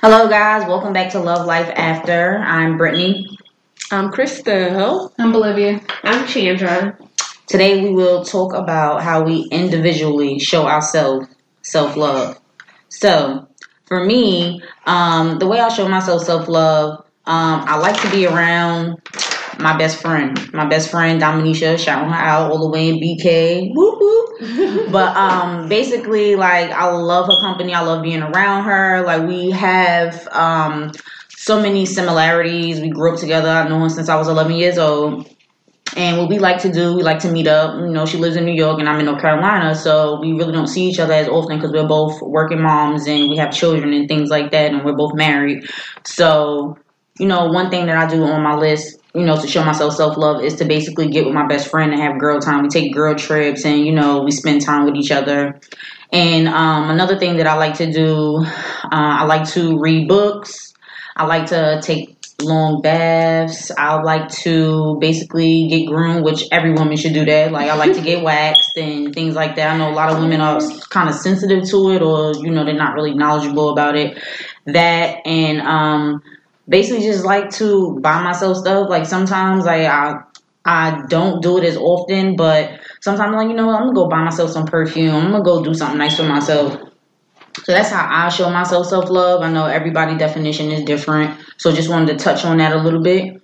Hello, guys. Welcome back to Love Life After. I'm Brittany. I'm Crystal. I'm Bolivia. I'm Chandra. Today, we will talk about how we individually show ourselves self love. So, for me, um, the way I show myself self love, um, I like to be around my best friend, my best friend Dominisha, shouting her out all the way in BK. Whoop, whoop. but um, basically, like I love her company. I love being around her. Like we have um, so many similarities. We grew up together. I've known her since I was 11 years old. And what we like to do, we like to meet up. You know, she lives in New York and I'm in North Carolina, so we really don't see each other as often because we're both working moms and we have children and things like that, and we're both married. So, you know, one thing that I do on my list you know, to show myself self love is to basically get with my best friend and have girl time. We take girl trips and, you know, we spend time with each other. And um, another thing that I like to do, uh, I like to read books. I like to take long baths. I like to basically get groomed, which every woman should do that. Like I like to get waxed and things like that. I know a lot of women are kind of sensitive to it or, you know, they're not really knowledgeable about it. That and um basically just like to buy myself stuff. Like sometimes I, I I don't do it as often, but sometimes I'm like, you know I'm gonna go buy myself some perfume. I'm gonna go do something nice for myself. So that's how I show myself self love. I know everybody definition is different. So just wanted to touch on that a little bit.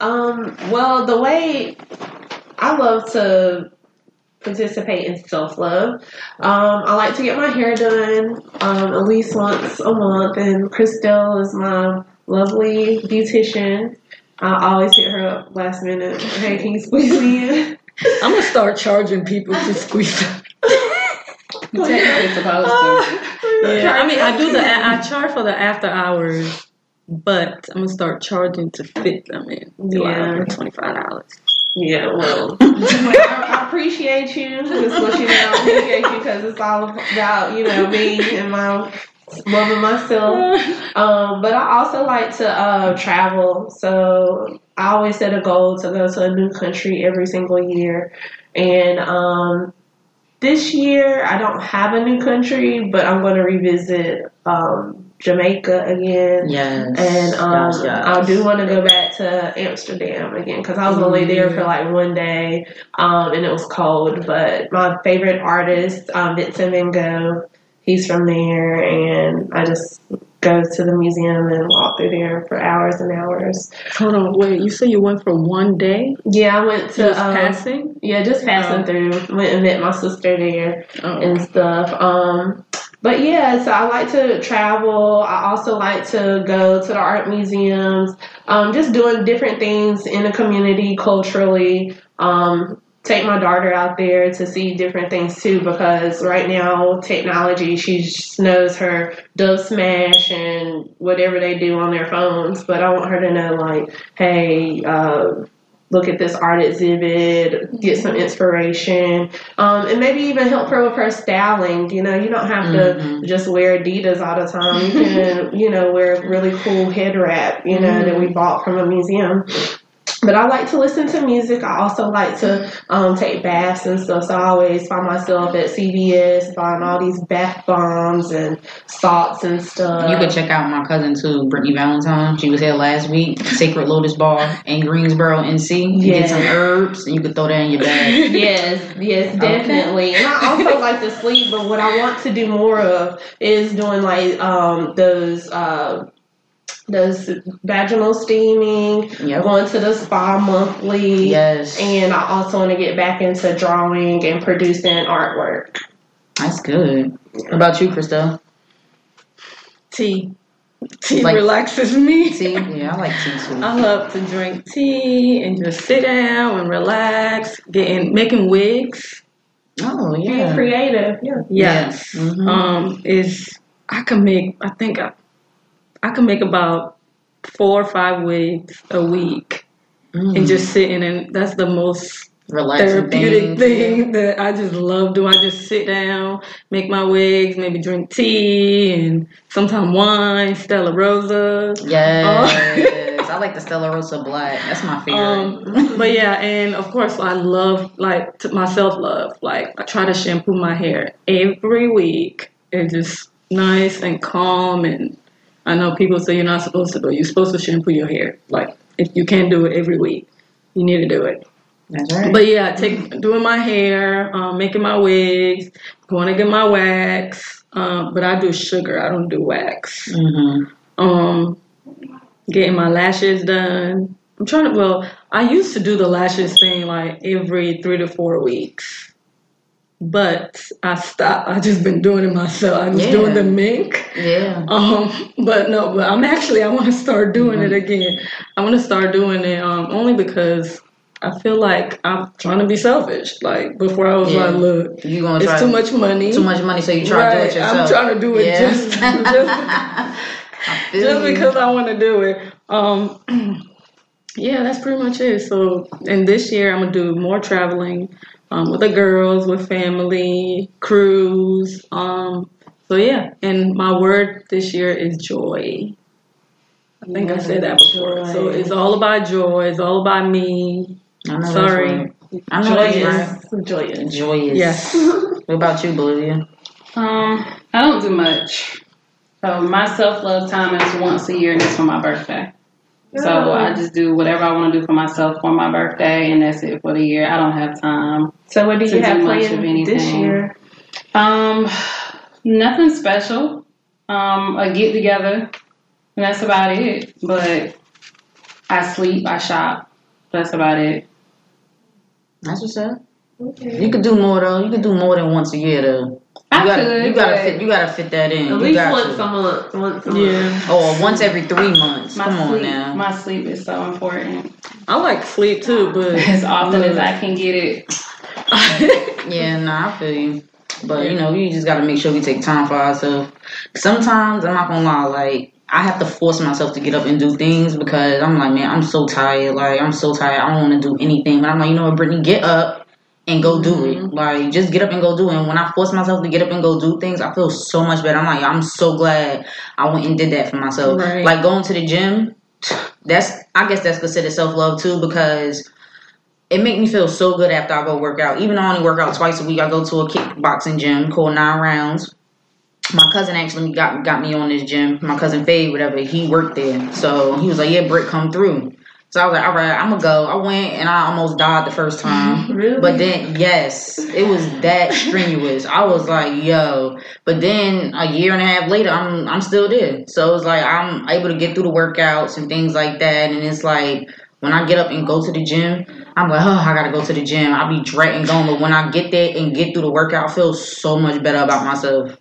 Um, well, the way I love to participate in self love. Um, I like to get my hair done um, at least once a month, and Christelle is my lovely beautician. I always hit her up last minute. Hey, can you squeeze me in? I'm gonna start charging people to squeeze. Technically supposed to. yeah, I mean, I do the I charge for the after hours, but I'm gonna start charging to fit them in. Yeah, twenty five dollars. Yeah, well, I, appreciate you. Just let you know, I appreciate you because it's all about you know me and my loving myself. Um, but I also like to uh, travel, so I always set a goal to go to a new country every single year, and um, this year I don't have a new country, but I'm going to revisit um, Jamaica again. Yes. And um, yes, yes. I do want to go back to Amsterdam again because I was only there for like one day um, and it was cold. But my favorite artist, um, Vincent Van Gogh, he's from there. And I just go to the museum and walk through there for hours and hours. Hold on, wait. You say you went for one day? Yeah, I went to Just um, passing. Yeah, just passing Oh. through. Went and met my sister there Oh. and stuff. Um, but yeah, so I like to travel. I also like to go to the art museums, um, just doing different things in the community culturally. Um, take my daughter out there to see different things too, because right now technology, she just knows her Dubsmash and whatever they do on their phones. But I want her to know, like, hey. Uh, look at this art exhibit, get some inspiration, um, and maybe even help her with her styling. You know, you don't have to Mhm. just wear Adidas all the time. You can, you know, wear a really cool head wrap, you know, that we bought from a museum. But I like to listen to music. I also like to um, take baths and stuff. So I always find myself at CVS buying all these bath bombs and salts and stuff. You could check out my cousin too, Brittany Valentine. She was here last week. Sacred Lotus Bar in Greensboro, NC. You get some herbs and you could throw that in your bag. yes, yes, definitely. And I also like to sleep, but what I want to do more of is doing like um, those uh, those vaginal steaming, Yep. going to the spa monthly. Yes. And I also want to get back into drawing and producing artwork. That's good. What about you, Christelle? Tea. Tea Like- relaxes me. Tea? Yeah, I like tea too. I love to drink tea and just sit down and relax. Getting making wigs. Oh, Being yeah. creative, yeah. Yes. Mhm. Um, is I can make. I think I, I can make about four or five wigs a week Mm. and just sitting and that's the most relaxing therapeutic thing. thing that I just love doing. I just sit down, make my wigs, maybe drink tea and sometimes wine, Stella Rosa. Yes. I like the Stella Rosa Black. That's my favorite. Um, but yeah, and of course, I love like t- my self love. Like I try to shampoo my hair every week and just nice and calm. And I know people say you're not supposed to, but you're supposed to shampoo your hair. Like if you can't do it every week, you need to do it. That's right. But yeah, take doing my hair, um, making my wigs, going to get my wax. Um, but I do sugar. I don't do wax. hmm Um, getting my lashes done. I'm trying to. Well, I used to do the lashes thing like every three to four weeks, but I stopped. I just been doing it myself. I was Yeah. doing the mink. Yeah. Um, but no, but I'm actually I want to start doing it again. I want to start doing it um only because I feel like I'm trying to be selfish. Like before, I was Yeah. like, look, You gonna it's try too much money. too much money, so you try to do it yourself. I'm trying to do it Yeah. just just just because I want to do it. Um, yeah, that's pretty much it. So, and this year I'm gonna do more traveling um, with the girls, with family, cruise. Um, so yeah, and my word this year is joy. I think I said that before. So it's all about joy. It's all about me. I know that's Sorry. right. I know that's right. Joyous. Joyous. Joyous. Yes. What about you, Bolivia? Um, I don't do much. So my self love time is once a year, and it's for my birthday. So I just do whatever I want to do for myself for my birthday, and that's it for the year. I don't have time. So what do you do have much of planned anything. this year? Um, nothing special. Um, a get together, and that's about it. But I sleep, I shop. That's about it. That's what's up. You could do more though. You could do more than once a year though. You I gotta, could, you gotta fit. You gotta fit that in. At you least once to. a month. Once a month. Oh, yeah. Or once every three months. my Come on sleep, now. my sleep is so important. I like sleep too, but As often as I can get it. Yeah, nah, I feel you. But you know, you just gotta make sure we take time for ourselves. Sometimes I'm not gonna lie, like I have to force myself to get up and do things because I'm like, man, I'm so tired. Like I'm so tired. I don't want to do anything. But I'm like, you know what, Brittany, get up and go do it. Mm-hmm. Like just get up and go do it. And when I force myself to get up and go do things, I feel so much better. I'm like, I'm so glad I went and did that for myself. Right. Like going to the gym. That's I guess that's considered self love too because it make me feel so good after I go work out. Even though I only work out twice a week, I go to a kickboxing gym called Nine Rounds. My cousin actually got got me on this gym. My cousin Faye, whatever, he worked there. So he was like, "Yeah, Britt, come through." So I was like, "All right, I'm gonna go." I went and I almost died the first time. Really? But then, yes, it was that strenuous. I was like, "Yo!" But then a year and a half later, I'm I'm still there. So it's like I'm able to get through the workouts and things like that. And it's like when I get up and go to the gym, I'm like, "Oh, I gotta go to the gym." I'll be dreading going, but when I get there and get through the workout, I feel so much better about myself.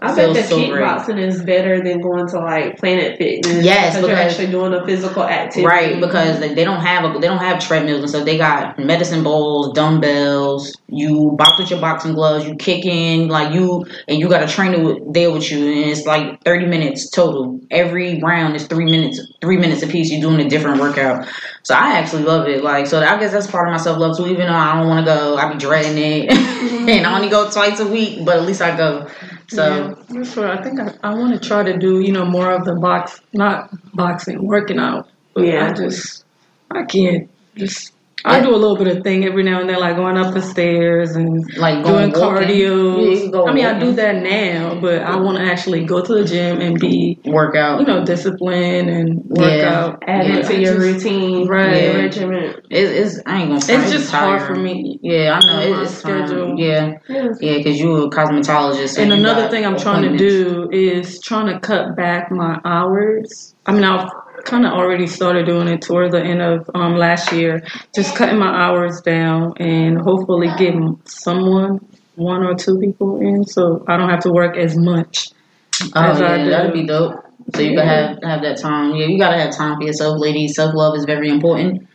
I bet that so great. kickboxing is better than going to like Planet Fitness. Yes, because you're actually doing a physical activity. Right, because they they don't have a, they don't have treadmills and so they got medicine balls, dumbbells. You box with your boxing gloves. You kick in like you and you got a trainer with, there with you, and it's like thirty minutes total. Every round is three minutes, three minutes a piece. You're doing a different workout. So I actually love it. Like so, I guess that's part of my self love too. Even though I don't want to go, I be dreading it, and I only go twice a week, but at least I go. So Yeah, that's what I think I, I want to try to do, you know, more of the box, not boxing, working out. But Yeah. I just, I can't just, I do a little bit of thing every now and then, like going up the stairs and like doing walking. cardio. Yeah, you go I mean, I do that now, but I want to actually go to the gym and be, workout. you know, discipline and work Yeah. out. Add Yeah, it to your just- routine, Right. regimen. It, it's I ain't gonna. It's just hard for me. Yeah, I know. it's schedule. Yeah, Yes. yeah, because you're a cosmetologist. so And another thing I'm trying to do is trying to cut back my hours. I mean, I've kind of already started doing it toward the end of um, last year, just cutting my hours down and hopefully getting someone, one or two people in, so I don't have to work as much. Oh as yeah, that'd be dope. So you can have have that time. Yeah, you gotta have time for yourself, ladies. Self love is very important.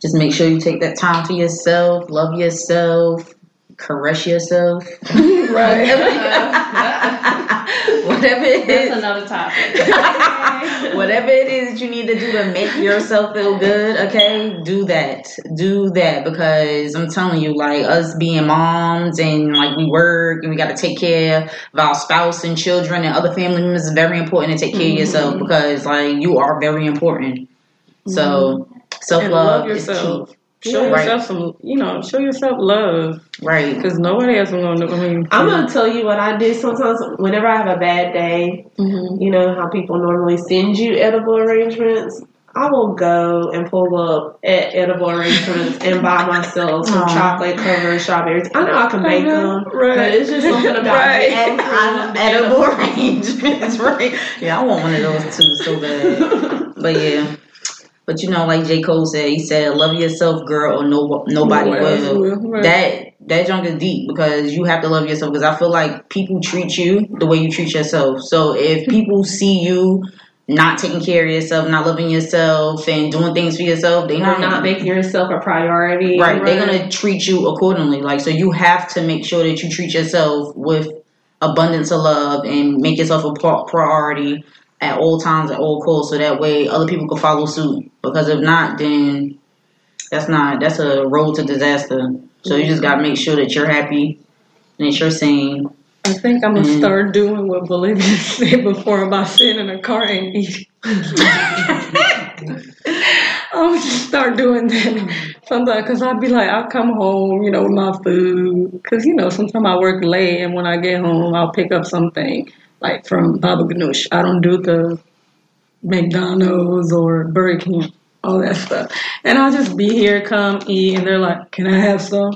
Just make sure you take that time for yourself. Love yourself. Caress yourself. Right. Whatever it is. That's another topic. Whatever it is that you need to do to make yourself feel good, okay, do that. Do that because I'm telling you, like us being moms and like we work and we got to take care of our spouse and children and other family members. It's very important to take care of yourself mm-hmm. because like you are very important. So mm-hmm. self And love love is key. Show Right. yourself some, you know, show yourself love Right. because nobody else is gonna. I mean, I'm gonna tell you what I do sometimes. Whenever I have a bad day, Mhm. you know how people normally send you edible arrangements. I will go and pull up at edible arrangements and buy myself some Aw. chocolate covered strawberries. I know I can make them, Right. but it's just something about Right. getting Ed- edible arrangements, right? Yeah, I want one of those too, so bad. But yeah, but you know, like J Cole said, he said, "Love yourself, girl, or no nobody No will." right. That that junk is deep because you have to love yourself. Because I feel like people treat you the way you treat yourself. So if hmm. people see you not taking care of yourself, not loving yourself, and doing things for yourself, they not not making yourself a priority. Right, they're gonna treat you accordingly. Like so, you have to make sure that you treat yourself with abundance of love and make yourself a priority at all times, at all costs, so that way other people can follow suit. Because if not, then that's not that's a road to disaster. So you just gotta make sure that you're happy and that you're sane. I think I'm gonna start doing what Bolivia said before about sitting in a car and eating. I'm gonna start doing that sometimes because I'd be like, I'll come home, you know, with my food. Because, you know, sometimes I work late and when I get home, I'll pick up something like from Baba Ganoush. I don't do the McDonald's or Burger King, all that stuff. And I'll just be here, come eat, and they're like, Can I have some?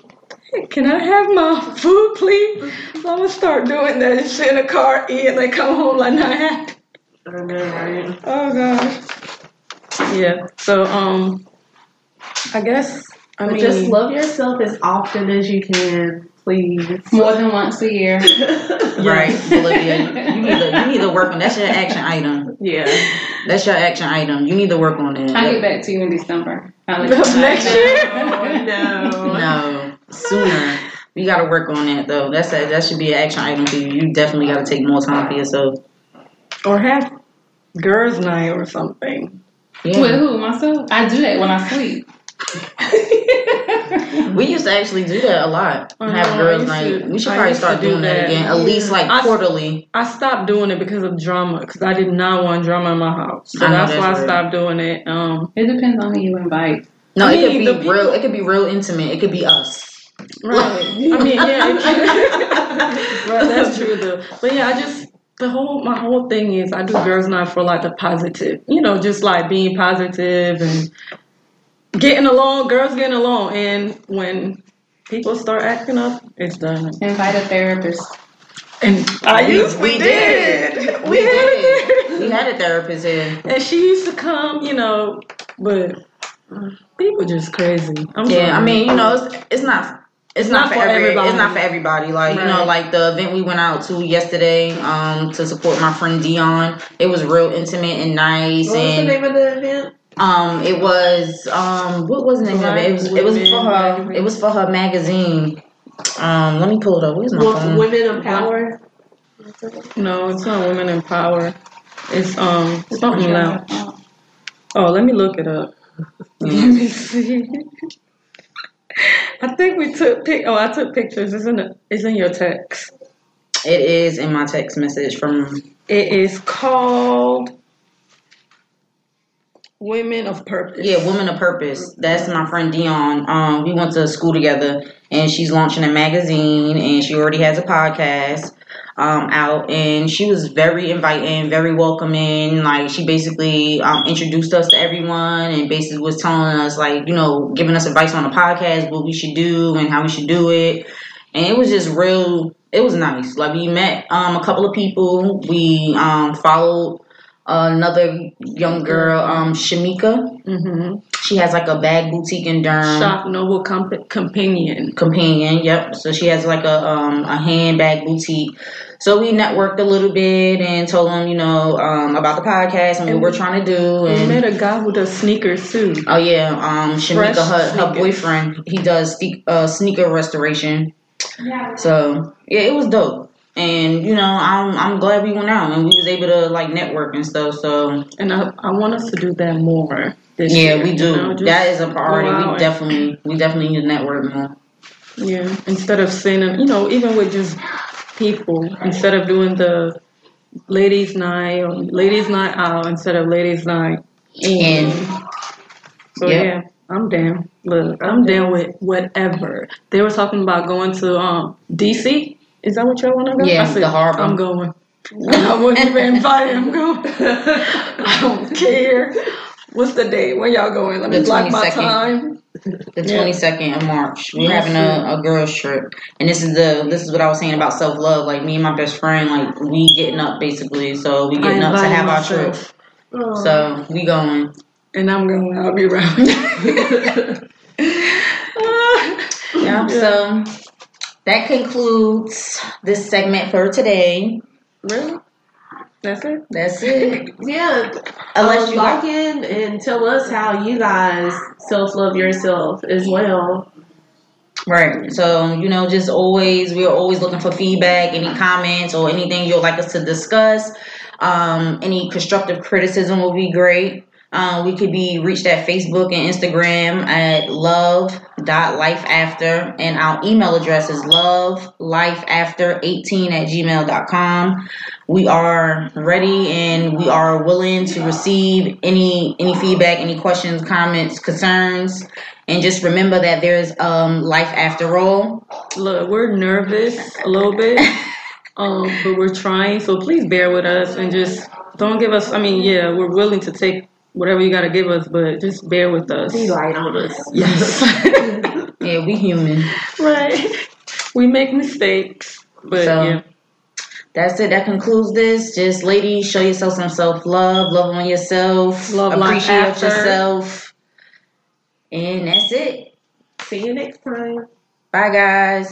Can I have my food, please? So I'm gonna start doing that. Just sit in the car, eat, and they come home like not happy. Right? Oh gosh. Yeah. So um, I guess I mean just love yourself as often as you can, please. More than once a year. Right, Olivia, you need to you need to work on that's your action item. yeah. That's your action item. You need to work on that. I'll get back to you in December. I'll let you. Next year? no. No, sooner. You got to work on that though. That's a, that should be an action item for you. You definitely got to take more time for yourself. or have girls' night or something. Yeah. With who? Myself? I do that when I sleep. We used to actually do that a lot. I Have know, girls' night. to- we should I probably start do doing that, that. again. At least like I- quarterly. I stopped doing it because of drama because I did not want drama in my house. So that's, that's why I stopped doing it. Um, It depends on who you invite. No, I it mean, could the be real. It could be real intimate. It could be us. right. I mean, yeah, it's right. That's true though. But yeah, I just the whole my whole thing is I do girls' night for like the positive, you know, just like being positive and getting along. Girls getting along, and when people start acting up, it's done. Invite a therapist. And I We- used we, we did. did. we, We had did. it. We had a therapist in, And she used to come, you know, but people just crazy. I'm Yeah, I mean, you know, it's, it's not. It's not, for, every, everybody. It's not for everybody. Like you know, like the event we went out to yesterday, um, to support my friend Dion. It was real intimate and nice, What was the name of the event? Um, it was um, what was the name of it? It was it was for her. It was for her magazine. Um, let me pull it up. Where's my phone? Women of Power. no, it's not women in power. It's um something else. Oh, let me look it up. Let me see. I think we took pic. Oh, I took pictures. It's in the, It's in your text. It is in my text message from. It is called Women of Purpose. Yeah, Women of Purpose. That's my friend Dion. Um, we went to school together, and she's launching a magazine, and she already has a podcast um, out, and she was very inviting, very welcoming. Like she basically um, introduced us to everyone, and basically was telling us, like, you know, giving us advice on the podcast, what we should do and how we should do it, and it was just real. It was nice. Like we met um, a couple of people. We um, followed another young girl, um, Shamika. Mm-hmm. She has like a bag boutique in Durham. Shop Noble Comp- Companion. Companion, yep. So she has like a um a handbag boutique. So we networked a little bit and told them, you know, um about the podcast and what we're trying to do. We And met a guy who does sneakers too. oh yeah, um Shamika, her, her boyfriend, he does uh, sneaker restoration. Yeah. So yeah, it was dope. And you know, I'm I'm glad we went out and we was able to like network and stuff. So And I, I want us to do that more this yeah, year. we do. you know, that is a priority. We definitely we definitely need to network more. Yeah, instead of sending, you know, even with just people, instead of doing the ladies' night or ladies' night out, instead of ladies' night in. And So Yep. yeah, I'm down. Look, I'm down with whatever. They were talking about going to um DC. Is that what y'all want to go? Yeah, I said, the harbor. I'm going. I wasn't even invited. I'm going. I don't care. What's the date? When y'all going? Let me The block my 22nd. time. The Yeah. twenty second of March. We're That's having a, a girls trip. And this is the this is what I was saying about self love. Like me and my best friend, like we getting up basically. So we getting up to invited have our trip. Oh. So we going. And I'm going. I'll be around. Yeah. So that concludes this segment for today. really? That's it. That's it. yeah. Unless um, you got, in and tell us how you guys self love yourself as well. right. So you know, just always we're always looking for feedback, any comments or anything you'd like us to discuss. Um, any constructive criticism will be great. Um, we could be reached at Facebook and Instagram at love.lifeafter and our email address is lovelifeafter18 at gmail.com. We are ready and we are willing to receive any any feedback, any questions, comments, concerns. And just remember that there's um, life after all. Look, we're nervous a little bit, um, but we're trying. So please bear with us and just don't give us. I mean, yeah, we're willing to take whatever you got to give us, but just bear with us. Be light on us. Yes. Yeah, we human. right. We make mistakes, but So- yeah. That's it. That concludes this. Just ladies, show yourself some self love, love on yourself, Love life appreciate after. yourself, and that's it. See you next time. Bye, guys.